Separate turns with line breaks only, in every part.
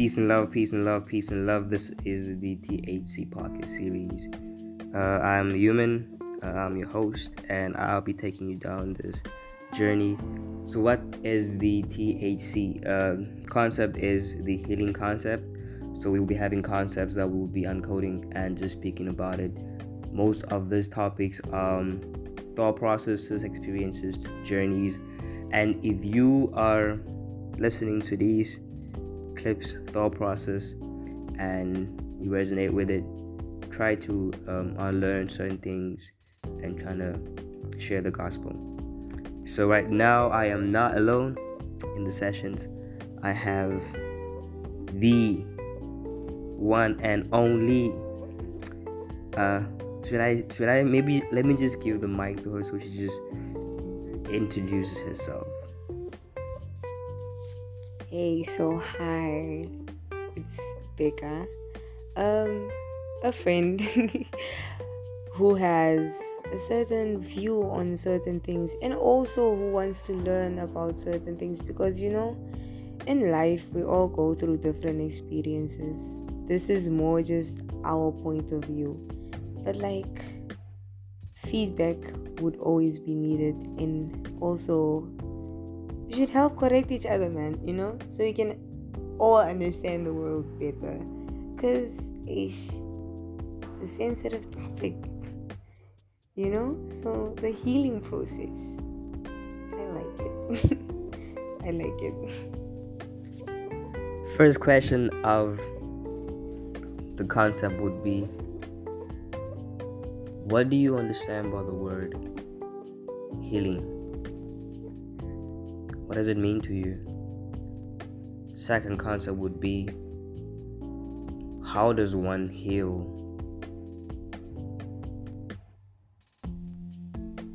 Peace and love, peace and love, peace and love. This is the THC Pocket series. Uh, I'm Human, uh, I'm your host, and I'll be taking you down this journey. So, what is the THC? Uh, concept is the healing concept. So, we'll be having concepts that we'll be uncoding and just speaking about it. Most of these topics, um, thought processes, experiences, journeys, and if you are listening to these clips, thought process, and you resonate with it, try to um, unlearn certain things and kind of share the gospel. So, right now, I am not alone in the sessions. I have the one and only. Uh, should I? Should I? Maybe let me just give the mic to her so she just introduces herself.
Hey, so hi, it's Becca, um, a friend who has a certain view on certain things and also who wants to learn about certain things because you know, in life we all go through different experiences. This is more just our point of view, but like feedback would always be needed and also we should help correct each other, man, you know, so we can all understand the world better. Because, it's a sensitive topic, you know, so the healing process, I like it. I like it.
First question of the concept would be What do you understand by the word healing? What does it mean to you? Second concept would be how does one heal?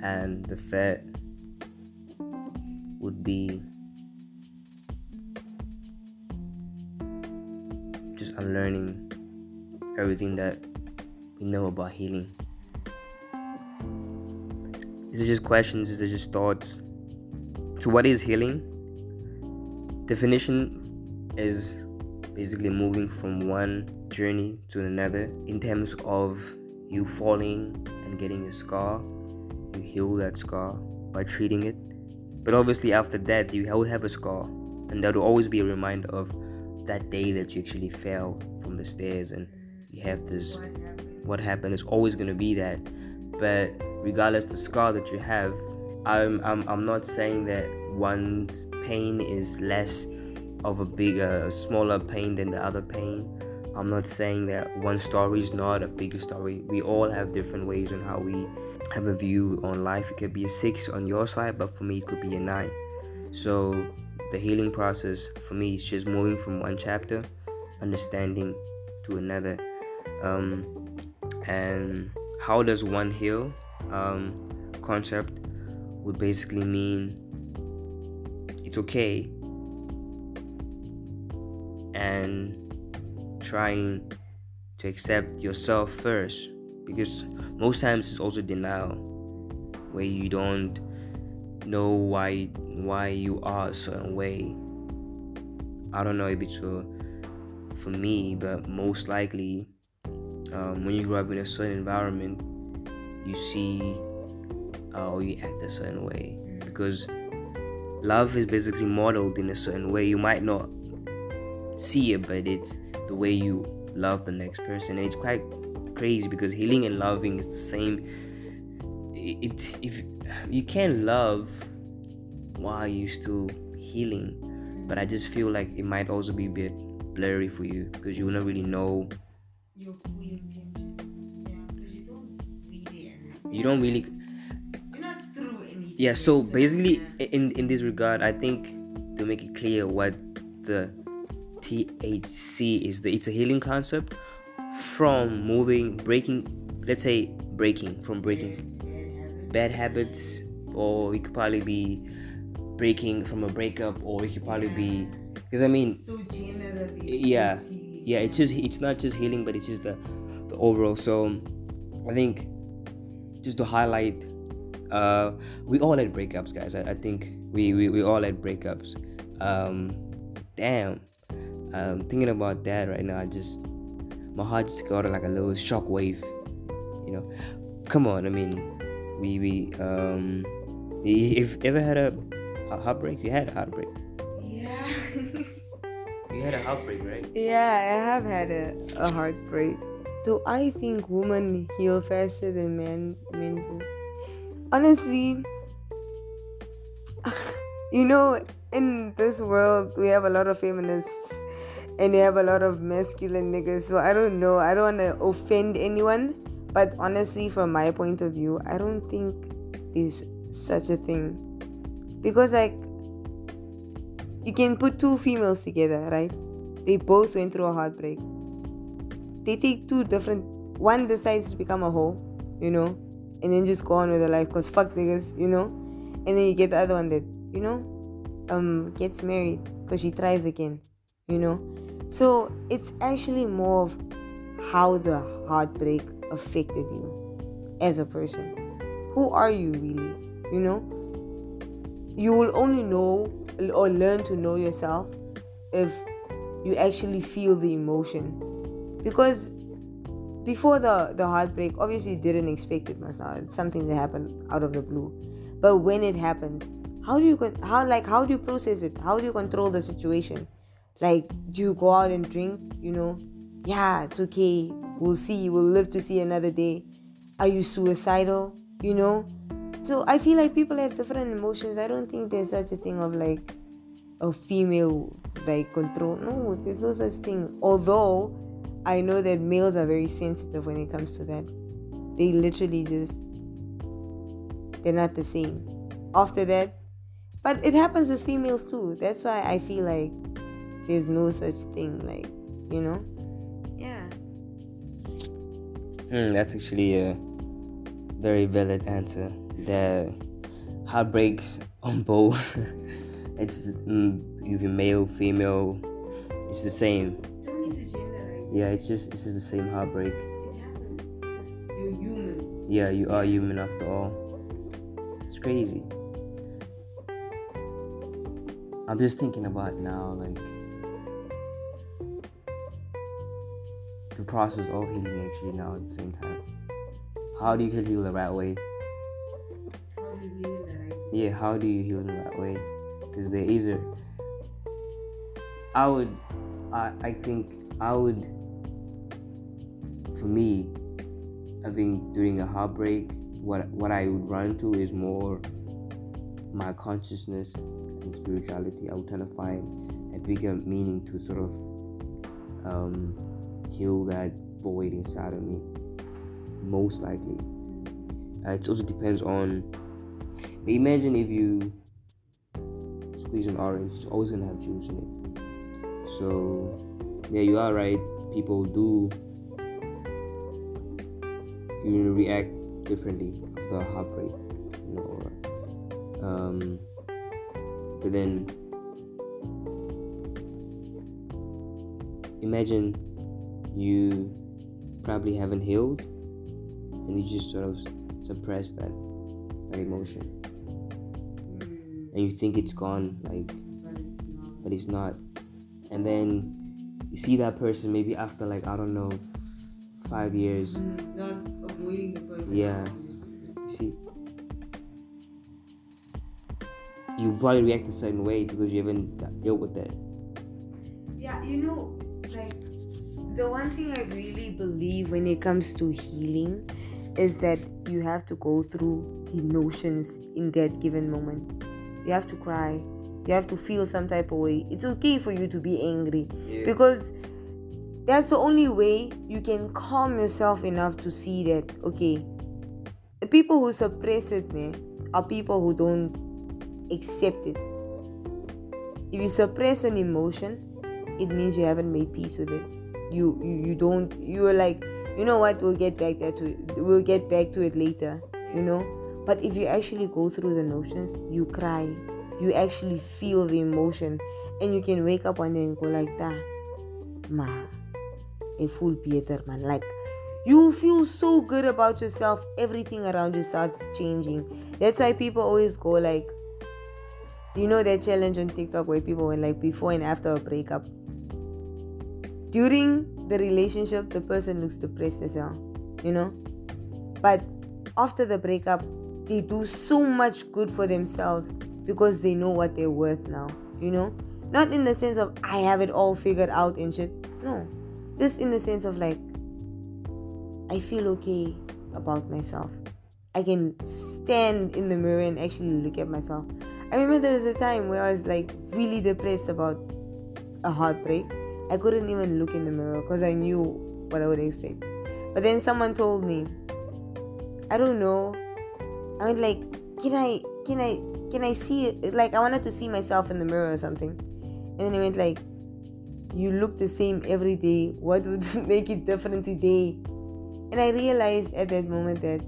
And the third would be just unlearning everything that we know about healing. These are just questions, these are just thoughts so, what is healing? Definition is basically moving from one journey to another in terms of you falling and getting a scar. You heal that scar by treating it. But obviously, after that, you will have a scar, and that will always be a reminder of that day that you actually fell from the stairs and you have this what happened is always going to be that but regardless the scar that you have I'm, I'm, I'm not saying that one's pain is less of a bigger, smaller pain than the other pain. I'm not saying that one story is not a bigger story. We all have different ways on how we have a view on life. It could be a six on your side, but for me, it could be a nine. So, the healing process for me is just moving from one chapter, understanding to another. Um, and how does one heal? Um, concept would basically mean it's okay. And trying to accept yourself first because most times it's also denial where you don't know why why you are a certain way. I don't know if it's for, for me but most likely um, when you grow up in a certain environment you see uh, or you act a certain way. Because love is basically modeled in a certain way. You might not see it but it's the way you love the next person. And it's quite crazy because healing and loving is the same. It, if you can love while you're still healing but i just feel like it might also be a bit blurry for you because you will not really know.
Your full intentions. Yeah because you don't really understand
you don't really yeah so basically in in this regard i think to make it clear what the thc is the it's a healing concept from moving breaking let's say breaking from breaking bad habits or it could probably be breaking from a breakup or it could probably be because i mean
so
yeah yeah it's just it's not just healing but it's just the the overall. So i think just to highlight uh, we all had breakups, guys. I, I think we, we, we all had breakups. Um, damn. um, thinking about that right now, I just my heart just got like a little shock wave. You know, come on. I mean, we we um, if ever had a, a heartbreak, you had a heartbreak.
Yeah.
You had a heartbreak, right?
yeah, I have had a, a heartbreak. Do I think women heal faster than men men do? Honestly, you know, in this world we have a lot of feminists and we have a lot of masculine niggas. So I don't know. I don't want to offend anyone, but honestly, from my point of view, I don't think there's such a thing because like you can put two females together, right? They both went through a heartbreak. They take two different. One decides to become a hoe, you know, and then just go on with their life because fuck niggas, you know. And then you get the other one that, you know, um, gets married because she tries again, you know. So it's actually more of how the heartbreak affected you as a person. Who are you really? You know? You will only know or learn to know yourself if you actually feel the emotion. Because before the, the heartbreak, obviously you didn't expect it now. It's something that happened out of the blue. But when it happens, how do you con- how like how do you process it? How do you control the situation? Like, do you go out and drink? You know, yeah, it's okay. We'll see. We'll live to see another day. Are you suicidal? You know? So I feel like people have different emotions. I don't think there's such a thing of like a female like control. No, there's no such thing. Although I know that males are very sensitive when it comes to that. They literally just they're not the same. After that, but it happens with females too. That's why I feel like there's no such thing like you know yeah
Hmm, that's actually a very valid answer. The heartbreaks on both. it's mm, even male, female. It's the same. Yeah, it's just it's just the same heartbreak.
it happens you're human
Yeah, you are human after all. It's crazy. I'm just thinking about now, like the process of healing actually now at the same time. How do you heal the right way?
how do you heal that right way?
Yeah, how do you heal in the right way? Because there is a. I would, I, I think I would. For me, I think during a heartbreak, what what I would run to is more my consciousness and spirituality. I would try to find a bigger meaning to sort of um, heal that void inside of me. Most likely, uh, it also depends on imagine if you squeeze an orange, it's always gonna have juice in it. So yeah, you are right. People do you react differently after a heartbreak, you know. Or, um, but then imagine you probably haven't healed, and you just sort of suppress that that emotion.
Mm,
and you think it's gone like
but it's
but it's not. And then you see that person maybe after like i don't know five years
not avoiding the person
Yeah. you see you probably react a certain way because you haven't dealt with that
Yeah, you know, like the one thing I really believe when it comes to healing is that you have to go through the emotions in that given moment. You have to cry. You have to feel some type of way. It's okay for you to be angry because that's the only way you can calm yourself enough to see that okay, the people who suppress it are people who don't accept it. If you suppress an emotion, it means you haven't made peace with it. You you, you don't you're like, you know what, we'll get back to it. We'll get back to it later, you know? But if you actually go through the notions, you cry. You actually feel the emotion and you can wake up one day and go like that. Ma, a full Peter man. Like you feel so good about yourself, everything around you starts changing. That's why people always go like you know that challenge on TikTok where people went like before and after a breakup. during the relationship, the person looks depressed as hell, you know. But after the breakup, they do so much good for themselves because they know what they're worth now, you know. Not in the sense of I have it all figured out and shit. No, just in the sense of like I feel okay about myself. I can stand in the mirror and actually look at myself. I remember there was a time where I was like really depressed about a heartbreak. I couldn't even look in the mirror because I knew what I would expect. But then someone told me, I don't know. I went like, can I, can I, can I see it? Like I wanted to see myself in the mirror or something. And then he went like, you look the same every day. What would make it different today? And I realized at that moment that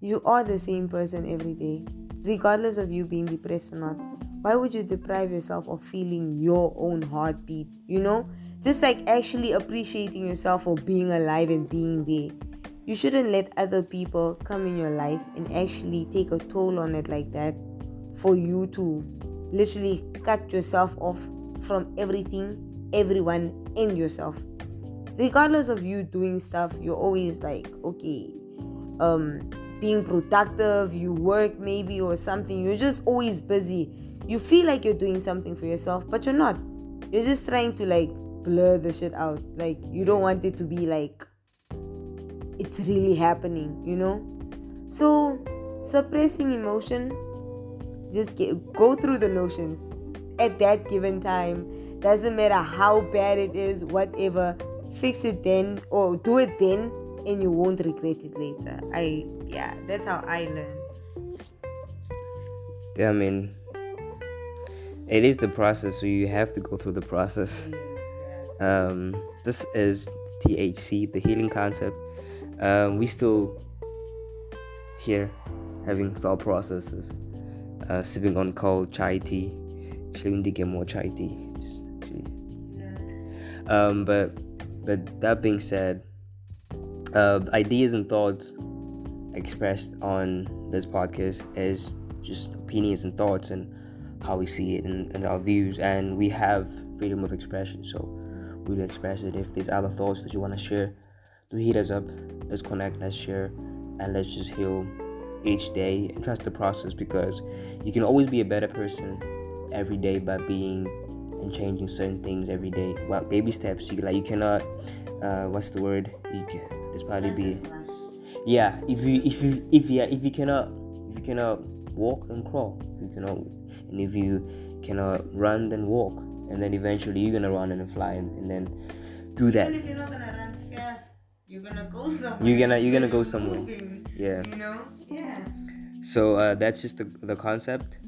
you are the same person every day, regardless of you being depressed or not. Why would you deprive yourself of feeling your own heartbeat? You know, just like actually appreciating yourself for being alive and being there. You shouldn't let other people come in your life and actually take a toll on it like that for you to literally cut yourself off from everything, everyone, and yourself. Regardless of you doing stuff, you're always like, okay, um, being productive, you work maybe or something, you're just always busy you feel like you're doing something for yourself, but you're not. You're just trying to like blur the shit out. Like you don't want it to be like it's really happening, you know? So suppressing emotion, just get, go through the notions at that given time. Doesn't matter how bad it is, whatever. Fix it then or do it then and you won't regret it later. I yeah, that's how I learn.
Yeah, I mean it is the process, so you have to go through the process. Um, this is THC, the healing concept. Um, we still here having thought processes, uh, sipping on cold chai tea. Actually, we need to get more chai tea. It's um, but but that being said, uh, ideas and thoughts expressed on this podcast is just opinions and thoughts and how we see it and, and our views. And we have freedom of expression so we'll express it. If there's other thoughts that you want to share do hit us up. Let's connect let's share and let's just heal each day. And trust the process because you can always be a better person every day by being and changing certain things every day. Well baby steps. You like you cannot uh, what's the word? You can, this probably be yeah if you if you if you if you cannot if you cannot walk and crawl if you cannot and if you cannot run then walk. And then eventually you're gonna run and fly and, and then do that.
Even if you're not gonna run fast, you're gonna go somewhere.
you're gonna you're gonna go somewhere.
Moving,
yeah.
You know? Yeah.
so uh, that's just the, the concept